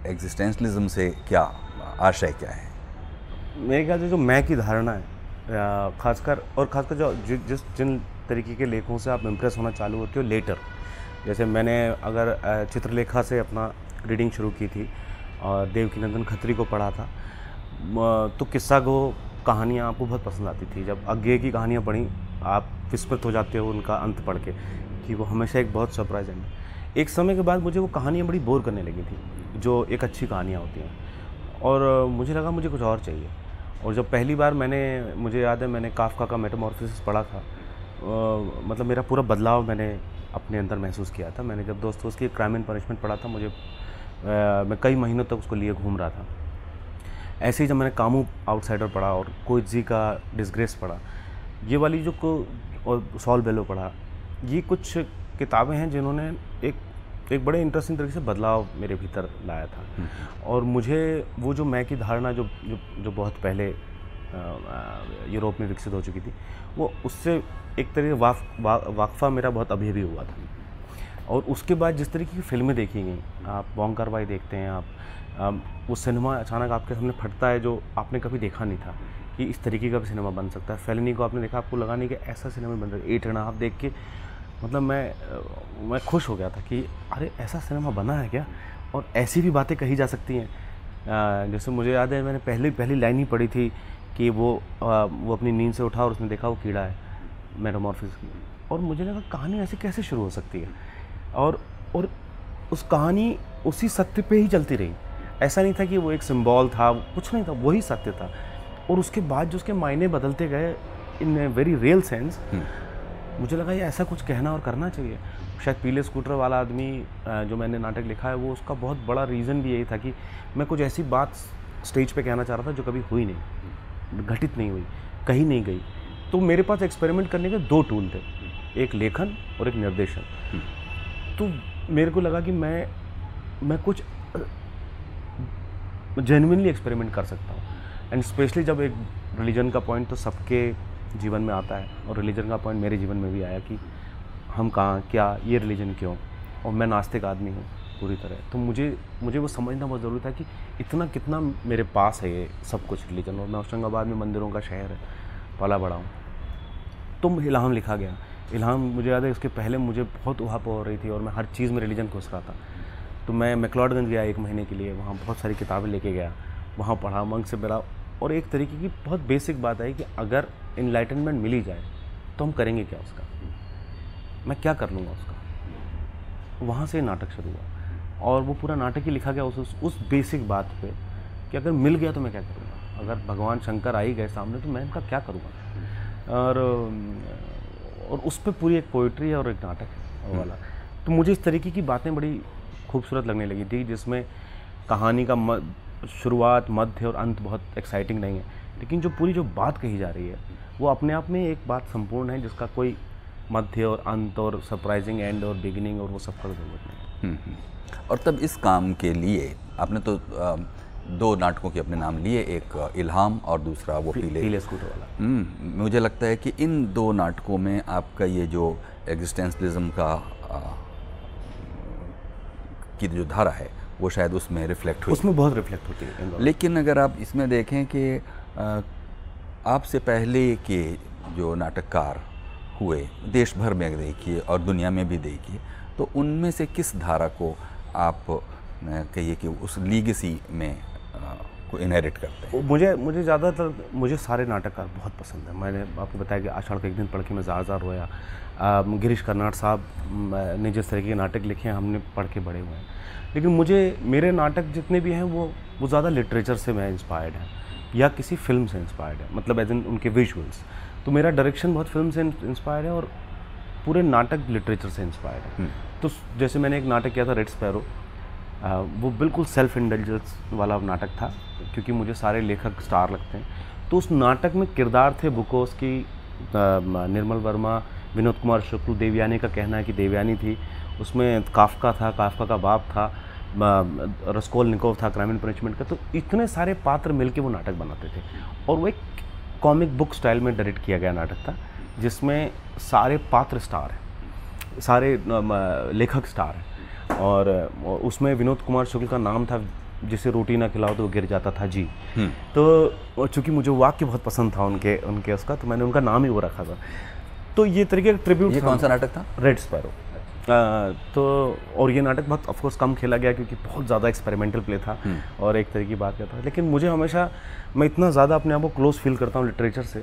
एग्जिस्टेंशलिज्म से क्या आशय क्या है? मेरे ख्याल से जो मैं की धारणा है खासकर, और खासकर जो जिस, जिन तरीके के लेखों से आप इम्प्रेस होना चालू होते हो लेटर जैसे मैंने अगर चित्रलेखा से अपना रीडिंग शुरू की थी, और देवकी नंदन खत्री को पढ़ा था तो किस्सा गो कहानियाँ आपको बहुत पसंद आती थी। जब अज्ञे की कहानियाँ पढ़ी, आप विस्मृत हो जाते हो उनका अंत पढ़ के, कि वो हमेशा एक बहुत सरप्राइज़ है। एक समय के बाद मुझे वो कहानियाँ बड़ी बोर करने लगी थी जो एक अच्छी कहानियाँ होती हैं। और मुझे लगा मुझे कुछ और चाहिए। और जब पहली बार मैंने मुझे याद है मैंने काफका का मेटामॉर्फोसिस पढ़ा था अ, मतलब मेरा पूरा बदलाव मैंने अपने अंदर महसूस किया था। मैंने जब दोस्तों उसकी क्राइम एंड पनिशमेंट पढ़ा था मुझे अ, मैं कई महीनों तक उसको लिए घूम रहा था। ऐसे ही जब मैंने कामू आउटसाइडर पढ़ा और कोइजी का डिसग्रेस पढ़ा ये वाली जो को और सॉल बेलो पढ़ा ये कुछ किताबें हैं जिन्होंने एक एक बड़े इंटरेस्टिंग तरीके से बदलाव मेरे भीतर लाया था। और मुझे वो जो मैं की धारणा जो जो, जो बहुत पहले यूरोप में विकसित हो चुकी थी वो उससे एक तरीके वाफ वा, वाकफा मेरा बहुत अभी अभी हुआ था। और उसके बाद जिस तरीके की फ़िल्में देखी गई आप बॉन्ग कार्रवाई देखते हैं आप वो सिनेमा अचानक आपके सामने फटता है जो आपने कभी देखा नहीं था कि इस तरीके का भी सिनेमा बन सकता है। फैलनी को आपने देखा आपको लगा नहीं कि ऐसा सिनेमा बन रहा है। एट एंड हाफ़ देख के मतलब मैं मैं खुश हो गया था कि अरे ऐसा सिनेमा बना है क्या? और ऐसी भी बातें कही जा सकती हैं। जैसे मुझे याद है मैंने पहले पहली लाइन ही पढ़ी थी कि वो अ, वो अपनी नींद से उठा और उसने देखा वो कीड़ा है मेटामॉर्फिस। की और मुझे लगा कहानी ऐसे कैसे शुरू हो सकती है? और और उस कहानी उसी सत्य पे ही चलती रही। ऐसा नहीं था कि वो एक सिंबल था कुछ नहीं था वही सत्य था। और उसके बाद जो उसके मायने बदलते गए in a very real sense मुझे लगा ये ऐसा कुछ कहना और करना चाहिए। शायद पीले स्कूटर वाला आदमी जो मैंने नाटक लिखा है, वो उसका बहुत बड़ा रीज़न भी यही था कि मैं कुछ ऐसी बात स्टेज पे कहना चाह रहा था जो कभी हुई नहीं, घटित नहीं हुई, कहीं नहीं गई। तो मेरे पास एक्सपेरिमेंट करने के दो टूल थे, एक लेखन और एक निर्देशन। तो मेरे को लगा कि मैं मैं कुछ जेनुइनली एक्सपेरिमेंट कर सकता हूँ। एंड स्पेशली जब एक रिलीजन का पॉइंट तो सबके जीवन में आता है और रिलीजन का पॉइंट मेरे जीवन में भी आया कि हम कहाँ, क्या, ये रिलीजन क्यों? और मैं नास्तिक आदमी हूँ पूरी तरह। तो मुझे मुझे वो समझना बहुत ज़रूरी था कि इतना कितना मेरे पास है ये सब कुछ रिलीजन। और मैं होशंगाबाद में मंदिरों का शहर है पला बड़ा हूँ। तो इल्हाम लिखा गया। इल्हाम मुझे याद है, उसके पहले मुझे बहुत उहाप हो रही थी और मैं हर चीज़ में रिलीजन घुस रहा था। तो मैं मैकलॉडगंज गया एक महीने के लिए, वहाँ बहुत सारी किताबें लेके गया, वहाँ पढ़ा, मंग से मेरा। और एक तरीके की बहुत बेसिक बात है कि अगर इनलाइटनमेंट मिली जाए तो हम करेंगे क्या उसका? मैं क्या कर लूँगा उसका? वहाँ से नाटक शुरू हुआ। और वो पूरा नाटक ही लिखा गया उस उस, बेसिक बात पे कि अगर मिल गया तो मैं क्या करूँगा? अगर भगवान शंकर आई गए सामने तो मैं इनका क्या करूँगा? और और उस पर पूरी एक पोइट्री है और एक नाटक है वाला। तो मुझे इस तरीके की बातें बड़ी खूबसूरत लगने लगी थी जिसमें कहानी का शुरुआत मध्य और अंत बहुत एक्साइटिंग नहीं है। लेकिन जो पूरी जो बात कही जा रही है वो अपने आप में एक बात संपूर्ण है जिसका कोई मध्य और अंत और सरप्राइजिंग एंड और बिगिनिंग और वो सब का ज़रूरत नहीं है। हम्म, हम्म। और तब इस काम के लिए आपने तो दो नाटकों के अपने नाम लिए एक इल्हाम और दूसरा वो पीले पीले स्कूटर वाला। हम्म, मुझे लगता है कि इन दो नाटकों में आपका ये जो एग्जिस्टेंशलिज्म का अ, की जो धारा है वो शायद उसमें रिफ्लेक्ट हुई। उसमें बहुत रिफ्लेक्ट होती है लेकिन अगर आप इसमें देखें कि आपसे पहले के जो नाटककार हुए, देश भर में देखिए और दुनिया में भी देखिए तो उनमें से किस धारा को आप कहिए कि उस लीगेसी में को इनहेरिट करते हैं? मुझे मुझे ज़्यादातर, मुझे सारे नाटककार बहुत पसंद है। मैंने आपको बताया कि आषाढ़ का एक दिन पढ़ के मैं ज़ार ज़ार रोया गिरीश कर्नाड साहब ने जिस तरीके के नाटक लिखे हैं, हमने पढ़ के बड़े हुए हैं। लेकिन मुझे, मेरे नाटक जितने भी हैं, वो वो ज़्यादा लिटरेचर से मैं इंस्पायर्ड है। या किसी फ़िल्म से इंस्पायर्ड है मतलब एज इन उनके विजुअल्स तो मेरा डायरेक्शन बहुत फ़िल्म से इंस्पायर्ड है और पूरे नाटक लिटरेचर से इंस्पायर्ड है। तो जैसे मैंने एक नाटक किया था रेड स्पैरो वो बिल्कुल सेल्फ इंडल्जेंस वाला नाटक था क्योंकि मुझे सारे लेखक स्टार लगते हैं। तो उस नाटक में किरदार थे बुकोस की निर्मल वर्मा विनोद कुमार शुक्ल देवयानी का कहना है कि देवयानी थी। उसमें काफका था काफका का बाप था। रसकोल निकोव था क्राइम एंड पनिशमेंट का तो इतने सारे पात्र मिलके वो नाटक बनाते थे। और वो एक कॉमिक बुक स्टाइल में डायरेक्ट किया गया नाटक था जिसमें सारे पात्र स्टार हैं सारे लेखक स्टार हैं। और उसमें विनोद कुमार शुक्ल का नाम था जिसे रोटी ना खिलाओ तो वो गिर जाता था जी। तो चूँकि मुझे वाक्य बहुत पसंद था उनके उनके उसका तो मैंने उनका नाम ही वो रखा था। तो ये तरीके का ट्रिब्यूट ये कौन सा नाटक था? रेड स्पैरो तो और ये नाटक बहुत ऑफकोर्स कम खेला गया क्योंकि बहुत ज़्यादा एक्सपेरिमेंटल प्ले था और एक तरह की बात करता था लेकिन मुझे हमेशा मैं इतना ज़्यादा अपने आप को क्लोज फील करता हूँ लिटरेचर से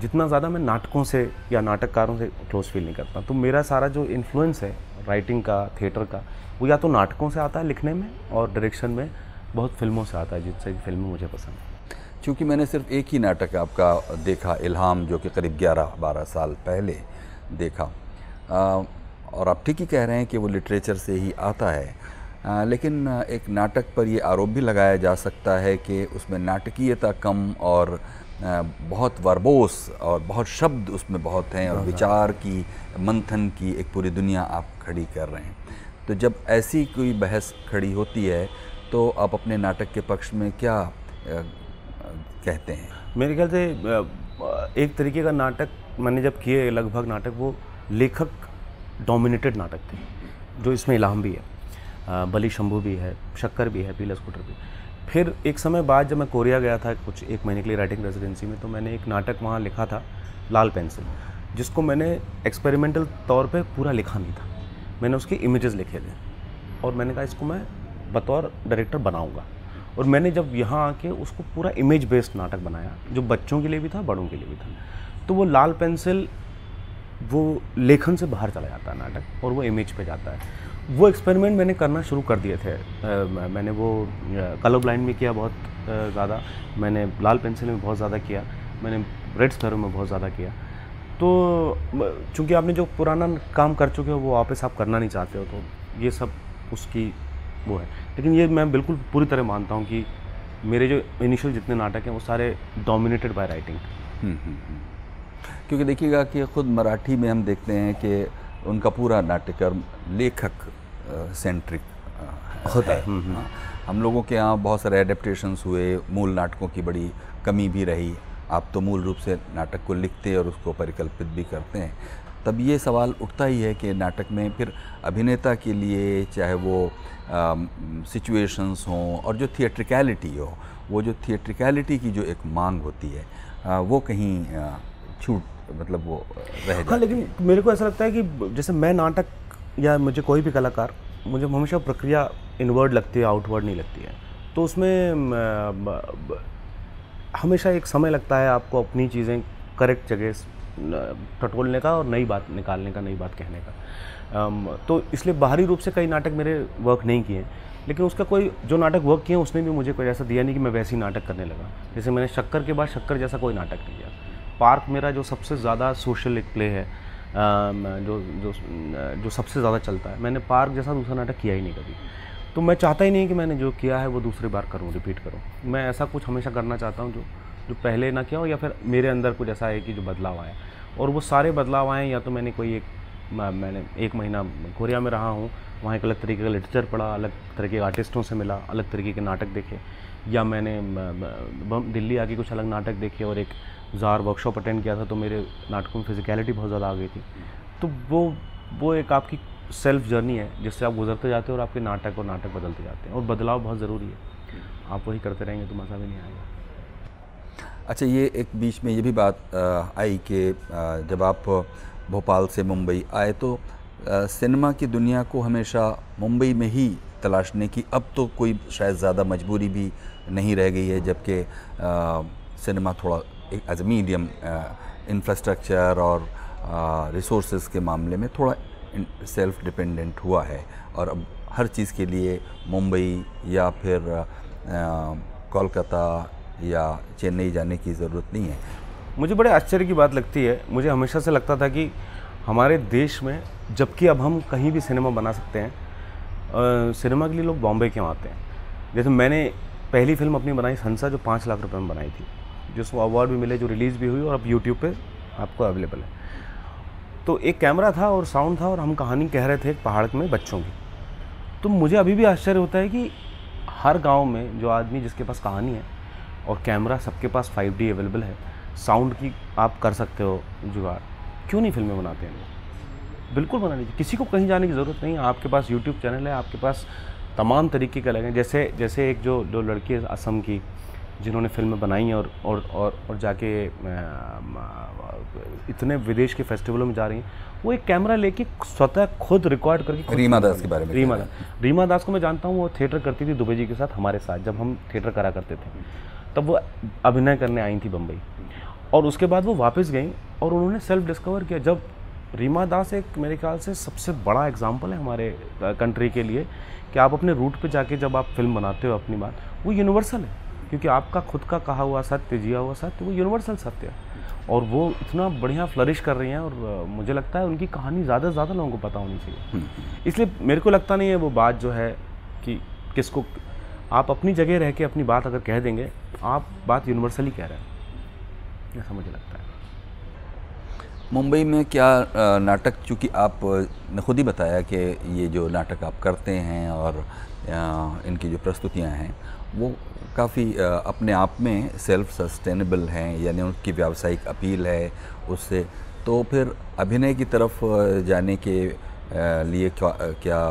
जितना ज़्यादा मैं नाटकों से या नाटककारों से क्लोज फील नहीं करता तो मेरा सारा जो इन्फ्लुएंस है राइटिंग का थिएटर का वो या तो नाटकों से आता है लिखने में और डायरेक्शन में बहुत फ़िल्मों से आता है जिससे फ़िल्में मुझे पसंद है। क्योंकि मैंने सिर्फ़ एक ही नाटक आपका देखा इल्हाम जो कि करीब 11-12 साल पहले देखा आ, और आप ठीक ही कह रहे हैं कि वो लिटरेचर से ही आता है। आ, लेकिन एक नाटक पर ये आरोप भी लगाया जा सकता है कि उसमें नाटकीयता कम और आ, बहुत वर्बोस और बहुत शब्द उसमें बहुत हैं और विचार की मंथन की एक पूरी दुनिया आप खड़ी कर रहे हैं। तो जब ऐसी कोई बहस खड़ी होती है तो आप अपने नाटक के पक्ष में क्या कहते हैं? मेरे ख्याल से एक तरीके का नाटक मैंने जब किए लगभग नाटक वो लेखक डोमिनेटेड नाटक थे, जो इसमें इलाम भी है बली शंभू भी है, शक्कर भी है, पीला स्कूटर भी फिर एक समय बाद जब मैं कोरिया गया था कुछ एक महीने के लिए राइटिंग रेजिडेंसी में तो मैंने एक नाटक वहाँ लिखा था, लाल पेंसिल, जिसको मैंने एक्सपेरिमेंटल तौर पे पूरा लिखा नहीं था। मैंने उसके इमेजेस लिखे थे और मैंने कहा, इसको मैं बतौर डायरेक्टर बनाऊँगा। और मैंने जब यहाँ आके उसको पूरा इमेज बेस्ड नाटक बनाया, जो बच्चों के लिए भी था, बड़ों के लिए भी था तो वो लाल पेंसिल वो लेखन से बाहर चला जाता है नाटक, और वो इमेज पे जाता है। वो एक्सपेरिमेंट मैंने करना शुरू कर दिए थे। मैंने वो कलर ब्लाइंड में किया बहुत ज़्यादा। मैंने लाल पेंसिल में बहुत ज़्यादा किया। मैंने रेड स्पैरो में बहुत ज़्यादा किया। तो चूँकि आपने जो पुराना काम कर चुके हो, वो वापस आप करना नहीं चाहते हो तो ये सब उसकी वो है। लेकिन ये मैं बिल्कुल पूरी तरह मानता हूँ कि मेरे जो इनिशियल जितने नाटक हैं, वो सारे डोमिनेटेड बाय राइटिंग क्योंकि देखिएगा कि ख़ुद मराठी में हम देखते हैं कि उनका पूरा नाट्यकर्म लेखक सेंट्रिक होता है। हाँ। हम लोगों के यहाँ बहुत सारे एडेप्टेशंस हुए मूल नाटकों की बड़ी कमी भी रही। आप तो मूल रूप से नाटक को लिखते और उसको परिकल्पित भी करते हैं। तब ये सवाल उठता ही है कि नाटक में फिर अभिनेता के लिए चाहे वो सिचुएशंस हों और जो थिएट्रिकलिटी हो वो जो थिएट्रिकलिटी की जो एक मांग होती है आ, वो कहीं छूट मतलब वो रह हाँ लेकिन मेरे को ऐसा लगता है कि जैसे मैं नाटक या मुझे कोई भी कलाकार मुझे हमेशा प्रक्रिया इनवर्ड लगती है आउटवर्ड नहीं लगती है। तो उसमें हमेशा एक समय लगता है आपको अपनी चीज़ें करेक्ट जगह टटोलने का और नई बात निकालने का नई बात कहने का। तो इसलिए बाहरी रूप से कई नाटक मेरे वर्क नहीं किए लेकिन उसका कोई जो नाटक वर्क किए उसने भी मुझे कोई ऐसा दिया नहीं कि मैं वैसे ही नाटक करने लगा। जैसे मैंने शक्कर के बाद शक्कर जैसा कोई नाटक नहीं किया। पार्क मेरा जो सबसे ज़्यादा सोशल एक प्ले है जो जो जो सबसे ज़्यादा चलता है। मैंने पार्क जैसा दूसरा नाटक किया ही नहीं कभी। तो मैं चाहता ही नहीं कि मैंने जो किया है वो दूसरी बार करूँ रिपीट करूँ। मैं ऐसा कुछ हमेशा करना चाहता हूँ जो जो पहले ना किया हो या फिर मेरे अंदर कुछ ऐसा है कि जो बदलाव आया। और वो सारे बदलाव आए, या तो मैंने कोई एक मैंने एक महीना कोरिया में रहा हूँ, वहाँ एक अलग तरीके का लिटरेचर पढ़ा, अलग तरह के आर्टिस्टों से मिला, अलग तरीके के नाटक देखे। या मैंने दिल्ली आके कुछ अलग नाटक देखे और एक जार वर्कशॉप अटेंड किया था तो मेरे नाटकों में फिजिकलिटी बहुत ज़्यादा आ गई थी। तो वो वो एक आपकी सेल्फ जर्नी है, जिससे आप गुजरते जाते हैं और आपके नाटक और नाटक बदलते जाते हैं। और बदलाव बहुत ज़रूरी है। आप वही करते रहेंगे तो मज़ा भी नहीं आएगा। अच्छा ये एक बीच में ये भी बात आई कि जब आप भोपाल से मुंबई आए तो सिनेमा की दुनिया को हमेशा मुंबई में ही तलाशने की अब तो कोई शायद ज़्यादा मजबूरी भी नहीं रह गई है, जबकि सिनेमा थोड़ा एक एज मीडियम इंफ्रास्ट्रक्चर और रिसोर्स के मामले में थोड़ा सेल्फ डिपेंडेंट हुआ है। और अब हर चीज़ के लिए मुंबई या फिर कोलकाता या चेन्नई जाने की ज़रूरत नहीं है। मुझे बड़े आश्चर्य की बात लगती है। मुझे हमेशा से लगता था कि हमारे देश में, जबकि अब हम कहीं भी सिनेमा बना सकते हैं सिनेमा के लिए लोग बॉम्बे क्यों आते हैं? जैसे मैंने पहली फ़िल्म अपनी बनाई हंसा जो पाँच लाख रुपए में बनाई थी, जिसको अवार्ड भी मिले, जो रिलीज़ भी हुई और अब यूट्यूब पे आपको अवेलेबल है। तो एक कैमरा था और साउंड था और हम कहानी कह रहे थे एक पहाड़ में बच्चों की। तो मुझे अभी भी आश्चर्य होता है कि हर गाँव में जो आदमी जिसके पास कहानी है और कैमरा सबके पास 5D अवेलेबल है साउंड की आप कर सकते हो जुगाड़। क्यों नहीं फ़िल्में बनाते हैं लोग? बिल्कुल बना लीजिए। किसी को कहीं जाने की ज़रूरत नहीं है आपके पास यूट्यूब चैनल है आपके पास तमाम तरीके के लगे जैसे जैसे एक जो जो लड़की है असम की जिन्होंने फ़िल्में बनाई हैं और और और, और जाके इतने विदेश के फेस्टिवलों में जा रही हैं वो एक कैमरा लेके स्वतः खुद रिकॉर्ड करके रीमा दास के बारे में रीमा दास। रीमा दास को मैं जानता हूँ वो थिएटर करती थी दुबे जी के साथ हमारे साथ जब हम थिएटर करा करते थे। तब वो अभिनय करने आई थी बम्बई और उसके बाद वो वापस गई और उन्होंने सेल्फ डिस्कवर किया। जब रीमा दास एक मेरे ख्याल से सबसे बड़ा एग्ज़ाम्पल है हमारे कंट्री के लिए कि आप अपने रूट पे जाके जब आप फ़िल्म बनाते हो अपनी बात वो यूनिवर्सल है। क्योंकि आपका खुद का कहा हुआ सत्य जिया हुआ सत्य वो यूनिवर्सल सत्य है। और वो इतना बढ़िया फ्लरिश कर रही हैं और मुझे लगता है उनकी कहानी ज़्यादा से ज़्यादा लोगों को पता होनी चाहिए। इसलिए मेरे को लगता नहीं है वो बात जो है कि किसको आप अपनी जगह रह के अपनी बात अगर कह देंगे आप बात यूनिवर्सली कह रहे हैं। ऐसा मुझे लगता है। मुंबई में क्या नाटक, चूँकि आप ने खुद ही बताया कि ये जो नाटक आप करते हैं और इनकी जो प्रस्तुतियाँ हैं, वो काफ़ी अपने आप में सेल्फ सस्टेनेबल हैं, यानी उनकी व्यावसायिक अपील है उससे। तो फिर अभिनय की तरफ़ जाने के लिए क्या क्या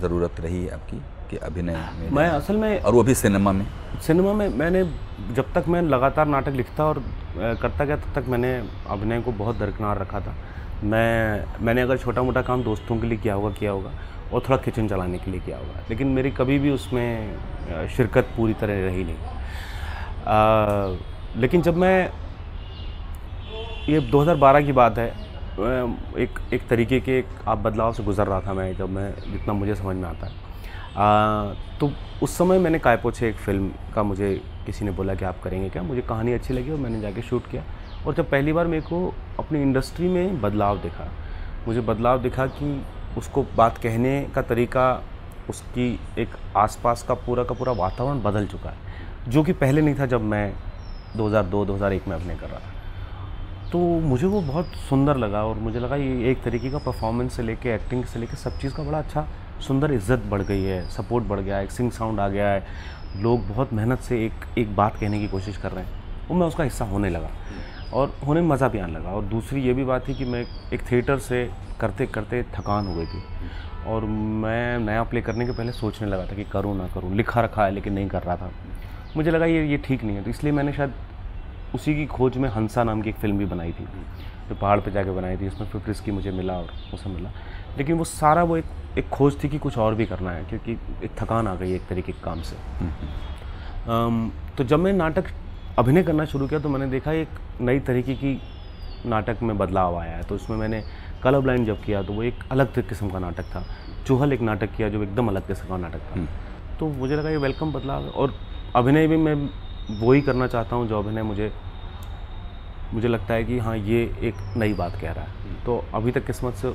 ज़रूरत रही आपकी? कि अभिनय मैं असल में और वो भी सिनेमा में? सिनेमा में मैंने जब तक मैं लगातार नाटक लिखता और करता गया तब तक मैंने अभिनय को बहुत दरकिनार रखा था। मैं मैंने अगर छोटा मोटा काम दोस्तों के लिए किया होगा किया होगा और थोड़ा किचन चलाने के लिए किया होगा लेकिन मेरी कभी भी उसमें शिरकत पूरी तरह रही नहीं। आ, लेकिन जब मैं ये 2012 की बात है एक एक तरीके के एक आप बदलाव से गुज़र रहा था मैं जब मैं जितना मुझे समझ में आता है। आ, तो उस समय मैंने कायपोछे एक फ़िल्म का मुझे किसी ने बोला कि आप करेंगे क्या? मुझे कहानी अच्छी लगी और मैंने जाके शूट किया। और जब पहली बार मेरे को अपनी इंडस्ट्री में बदलाव दिखा मुझे बदलाव दिखा कि उसको बात कहने का तरीका उसकी एक आसपास का पूरा का पूरा वातावरण बदल चुका है जो कि पहले नहीं था जब मैं 2002-2001 में अपने कर रहा था। तो मुझे वो बहुत सुंदर लगा और मुझे लगा ये एक तरीके का परफॉर्मेंस से लेके एक्टिंग से लेके सब चीज़ का बड़ा अच्छा सुंदर इज़्ज़त बढ़ गई है सपोर्ट बढ़ गया है सिंग साउंड आ गया है। लोग बहुत मेहनत से एक एक बात कहने की कोशिश कर रहे हैं। और मैं उसका हिस्सा होने लगा। और होने में मज़ा भी आने लगा। और दूसरी ये भी बात थी कि मैं एक थिएटर से करते करते थकान हो गई थी। और मैं नया प्ले करने के पहले सोचने लगा था कि करूँ, ना करूँ। लिखा रखा है, लेकिन नहीं कर रहा था। मुझे लगा ये ये ठीक नहीं है। तो इसलिए मैंने शायद उसी की खोज में हंसा नाम की एक फ़िल्म भी बनाई थी। जो पहाड़ पे जाके बनाई थी। इसमें फिफ्ट की मुझे मिला और उसे मिला। लेकिन वो सारा वो एक एक खोज थी कि कुछ और भी करना है क्योंकि एक थकान आ गई एक तरीके के काम से। um, तो जब मैं नाटक अभिनय करना शुरू किया तो मैंने देखा एक नई तरीके की नाटक में बदलाव आया है। तो उसमें मैंने कलर ब्लाइंड जब किया तो वो एक अलग किस्म का नाटक था। चूहल एक नाटक किया जो एकदम अलग किस्म का नाटक था। तो मुझे लगा ये वेलकम बदलाव है और अभिनय भी मैं वही करना चाहता हूँ जो अभिनय मुझे मुझे लगता है कि हाँ ये एक नई बात कह रहा है। तो अभी तक किस्मत से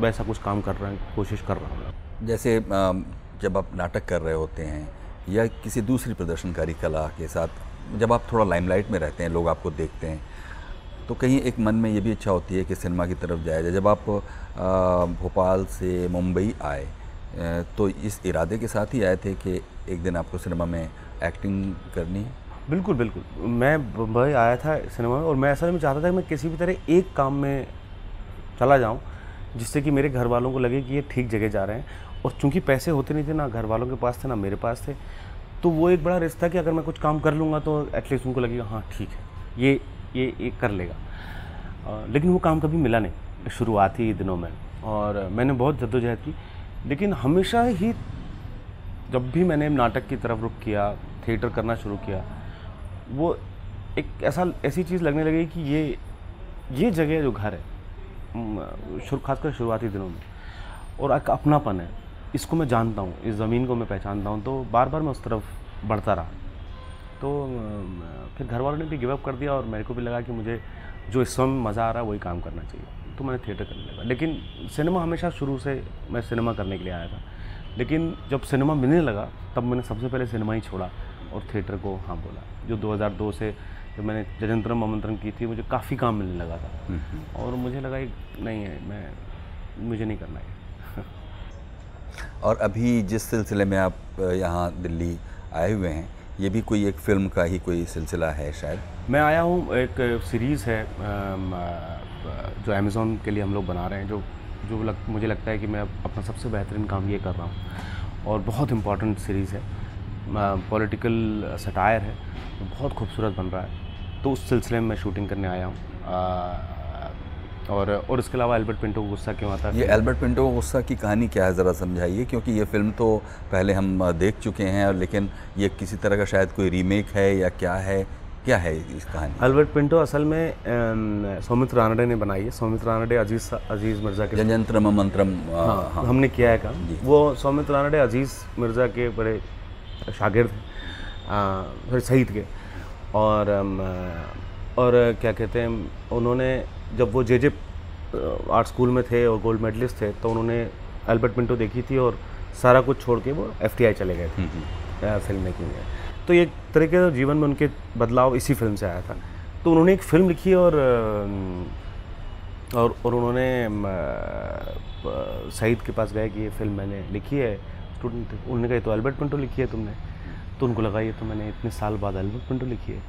वैसा कुछ काम कर रहा है कोशिश कर रहा हूँ जैसे जब आप नाटक कर रहे होते हैं या किसी दूसरी प्रदर्शनकारी कला के साथ जब आप थोड़ा लाइमलाइट में रहते हैं लोग आपको देखते हैं तो कहीं एक मन में ये भी इच्छा होती है कि सिनेमा की तरफ़ जाया जाए। जब आप भोपाल से मुंबई आए तो इस इरादे के साथ ही आए थे कि एक दिन आपको सिनेमा में एक्टिंग करनी है? बिल्कुल बिल्कुल। मैं मुंबई आया था सिनेमा में और मैं ऐसा में चाहता था कि मैं किसी भी तरह एक काम में चला जाऊँ। जिससे कि मेरे घर वालों को लगे कि ये ठीक जगह जा रहे हैं। और चूँकि पैसे होते नहीं थे ना घर वालों के पास थे ना मेरे पास थे तो वो एक बड़ा रिश्ता कि अगर मैं कुछ काम कर लूँगा तो एटलीस्ट उनको लगेगा हाँ ठीक है ये ये ये कर लेगा। आ, लेकिन वो काम कभी मिला नहीं शुरुआती दिनों में। और मैंने बहुत जद्दोजहद की। लेकिन हमेशा ही जब भी मैंने नाटक की तरफ़ रुख किया थिएटर करना शुरू किया वो एक ऐसा ऐसी चीज़ लगने लगी कि ये ये जगह जो घर है खासकर शुरुआती दिनों में। और एक अपनापन है। इसको मैं जानता हूँ। इस ज़मीन को मैं पहचानता हूँ। तो बार बार मैं उस तरफ़ बढ़ता रहा। तो फिर घर वालों ने भी गिवअप कर दिया और मेरे को भी लगा कि मुझे जो इस समय मज़ा आ रहा है वही काम करना चाहिए। तो मैंने थिएटर करने लगा। लेकिन सिनेमा हमेशा शुरू से मैं सिनेमा करने के लिए आया था। लेकिन जब सिनेमा मिलने लगा तब मैंने सबसे पहले सिनेमा ही छोड़ा और थिएटर को हाँ बोला। जो 2002 से जब मैंने जजंतरम आमंत्रण की थी मुझे काफ़ी काम मिलने लगा था। और मुझे लगा एक नहीं है मैं मुझे नहीं करना है। और अभी जिस सिलसिले में आप यहाँ दिल्ली आए हुए हैं ये भी कोई एक फ़िल्म का ही कोई सिलसिला है शायद? मैं आया हूँ एक सीरीज़ है जो अमेज़ोन के लिए हम लोग बना रहे हैं जो जो लग, मुझे लगता है कि मैं अपना सबसे बेहतरीन काम ये कर रहा हूँ। और बहुत इंपॉर्टेंट सीरीज़ है पॉलिटिकल सटायर है बहुत खूबसूरत बन रहा है। तो उस सिलसिले में मैं शूटिंग करने आया हूँ। और और इसके अलावा एल्बर्ट पिंटो को गुस्सा क्यों आता है? ये एल्बर्ट पिंटो को गुस्सा की कहानी क्या है? ज़रा समझाइए क्योंकि ये फ़िल्म तो पहले हम देख चुके हैं और लेकिन ये किसी तरह का शायद कोई रीमेक है या क्या है? क्या है इस कहानी? अल्बर्ट पिंटो असल में सौमित्र रानडे ने बनाई है। सौमित्र रानडे अज़ीज़ अज़ीज़ मिर्ज़ा के जनयंत्रम मंत्रम हाँ, हाँ। हमने किया है काम। वो सौमित्र रानडे अज़ीज़ मिर्ज़ा के बड़े शागिर्द शहीद के। और और क्या कहते हैं उन्होंने जब वो जे जे आर्ट स्कूल में थे और गोल्ड मेडलिस्ट थे तो उन्होंने एल्बर्ट पिंटो देखी थी और सारा कुछ छोड़ के वो एफटीआई चले गए थे फ़िल्म मेकिंग में तो एक तरीके से जीवन में उनके बदलाव इसी फ़िल्म से आया था। तो उन्होंने एक फ़िल्म लिखी और और और उन्होंने सईद के पास गए कि ये फ़िल्म मैंने लिखी है स्टूडेंट उन्होंने कहा तो एल्बर्ट पिंटो लिखी है तुमने। तो उनको लगा ये तो मैंने इतने साल बाद एल्बर्ट पिंटो लिखी है।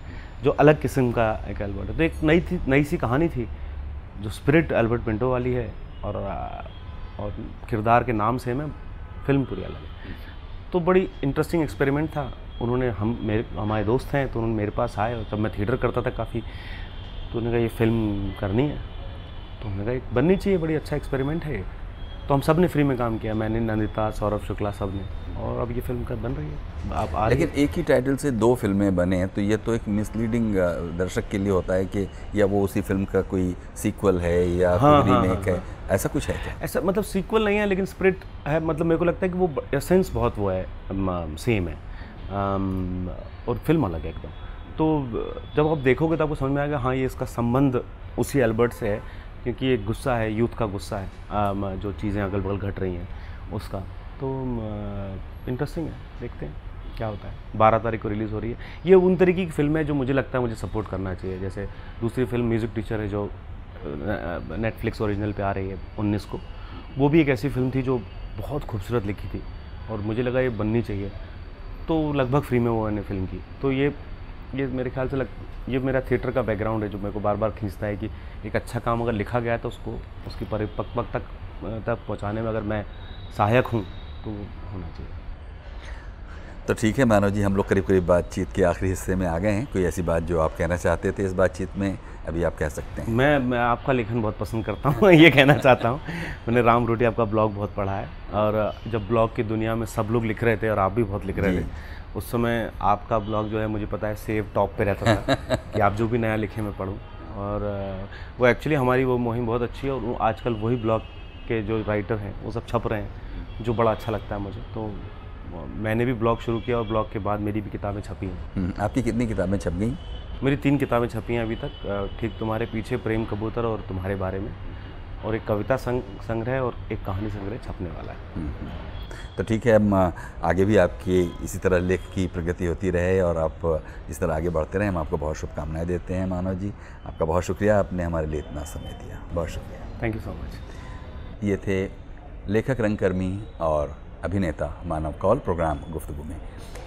जो अलग किस्म का एक एल्बर्ट है। तो एक नई थी नई सी कहानी थी जो स्पिरिट एल्बर्ट पिंटो वाली है और और किरदार के नाम से मैं फ़िल्म पूरी अलग है। तो बड़ी इंटरेस्टिंग एक्सपेरिमेंट था। उन्होंने हम मेरे, हमारे दोस्त हैं तो उन्होंने मेरे पास आए और जब मैं थिएटर करता था काफ़ी तो उन्होंने कहा, ये फ़िल्म करनी है। तो उन्होंने कहा बननी चाहिए, बड़ी अच्छा एक्सपेरिमेंट है तो हम सबने फ्री में काम किया मैंने नंदिता सौरभ शुक्ला सबने और अब ये फ़िल्म का बन रही है? आप आ लेकिन एक ही टाइटल से दो फ़िल्में बने हैं तो ये तो एक मिसलीडिंग दर्शक के लिए होता है कि या वो उसी फ़िल्म का कोई सीक्वल है या हाँ, कोई हाँ, रीमेक हाँ, है। ऐसा कुछ है क्या? ऐसा मतलब सीक्वल नहीं है लेकिन स्प्रिट है मतलब मेरे को लगता है कि वो एसेंस बहुत वो है सेम है। और फ़िल्म अलग है एकदम। तो जब आप देखोगे तो आपको समझ में आएगा हाँ ये इसका संबंध उसी एल्बर्ट से है। क्योंकि एक गुस्सा है, यूथ का गुस्सा है जो चीज़ें अगल बगल घट रही हैं, उसका। तो इंटरेस्टिंग है, देखते हैं, क्या होता है। बारह तारीख को रिलीज़ हो रही है। ये उन तरीके की फ़िल्म है जो मुझे लगता है मुझे सपोर्ट करना चाहिए। जैसे दूसरी फ़िल्म म्यूज़िक टीचर है, जो नेटफ्लिक्स ओरिजिनल पे आ रही है, उन्नीस को। वो भी एक ऐसी फ़िल्म थी जो बहुत खूबसूरत लिखी थी, और मुझे लगा ये बननी चाहिए। तो लगभग फ्री में वो मैंने फ़िल्म की। तो ये ये मेरे ख्याल से लग ये मेरा थिएटर का बैकग्राउंड है जो मेरे को बार बार खींचता है कि एक अच्छा काम अगर लिखा गया है तो उसको उसकी परिपक्व तक तक पहुँचाने में अगर मैं सहायक हूँ तो होना चाहिए। तो ठीक है मानव जी हम लोग करीब करीब बातचीत के आखिरी हिस्से में आ गए हैं। कोई ऐसी बात जो आप कहना चाहते थे इस बातचीत में अभी आप कह सकते हैं। मैं मैं आपका लेखन बहुत पसंद करता हूँ ये कहना चाहता हूँ। मैंने राम रोटी आपका ब्लॉग बहुत पढ़ा है और जब ब्लॉग की दुनिया में सब लोग लिख रहे थे और आप भी बहुत लिख रहे थे उस समय आपका ब्लॉग जो है मुझे पता है सेव टॉप पे रहता था कि आप जो भी नया लिखे मैं पढ़ूँ। और वो एक्चुअली हमारी वो मुहिम बहुत अच्छी है और वो आजकल वही ब्लॉग के जो राइटर हैं वो सब छप रहे हैं जो बड़ा अच्छा लगता है मुझे। तो मैंने भी ब्लॉग शुरू किया और ब्लॉग के बाद मेरी भी किताबें छपी हैं। हम्म, आपकी कितनी किताबें छप गई? मेरी तीन किताबें छपी हैं अभी तक। ठीक तुम्हारे पीछे प्रेम कबूतर और तुम्हारे बारे में। और एक कविता संग संग्रह और एक कहानी संग्रह छपने वाला है। तो ठीक है हम आगे भी आपकी इसी तरह लेख की प्रगति होती रहे और आप इस तरह आगे बढ़ते रहें। हम आपको बहुत शुभकामनाएँ देते हैं मानव जी। आपका बहुत शुक्रिया आपने हमारे लिए इतना समय दिया। बहुत शुक्रिया। थैंक यू सो मच ये थे लेखक रंगकर्मी और अभिनेता मानव कौल प्रोग्राम गुफ्तगु में।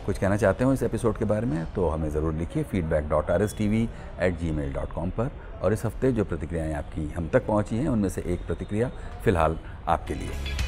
कुछ कहना चाहते हो इस एपिसोड के बारे में तो हमें ज़रूर लिखिए feedback dot R S T V at G mail dot com पर। और इस हफ़्ते जो प्रतिक्रियाएँ आपकी हम तक पहुँची हैं उनमें से एक प्रतिक्रिया फ़िलहाल आपके लिए।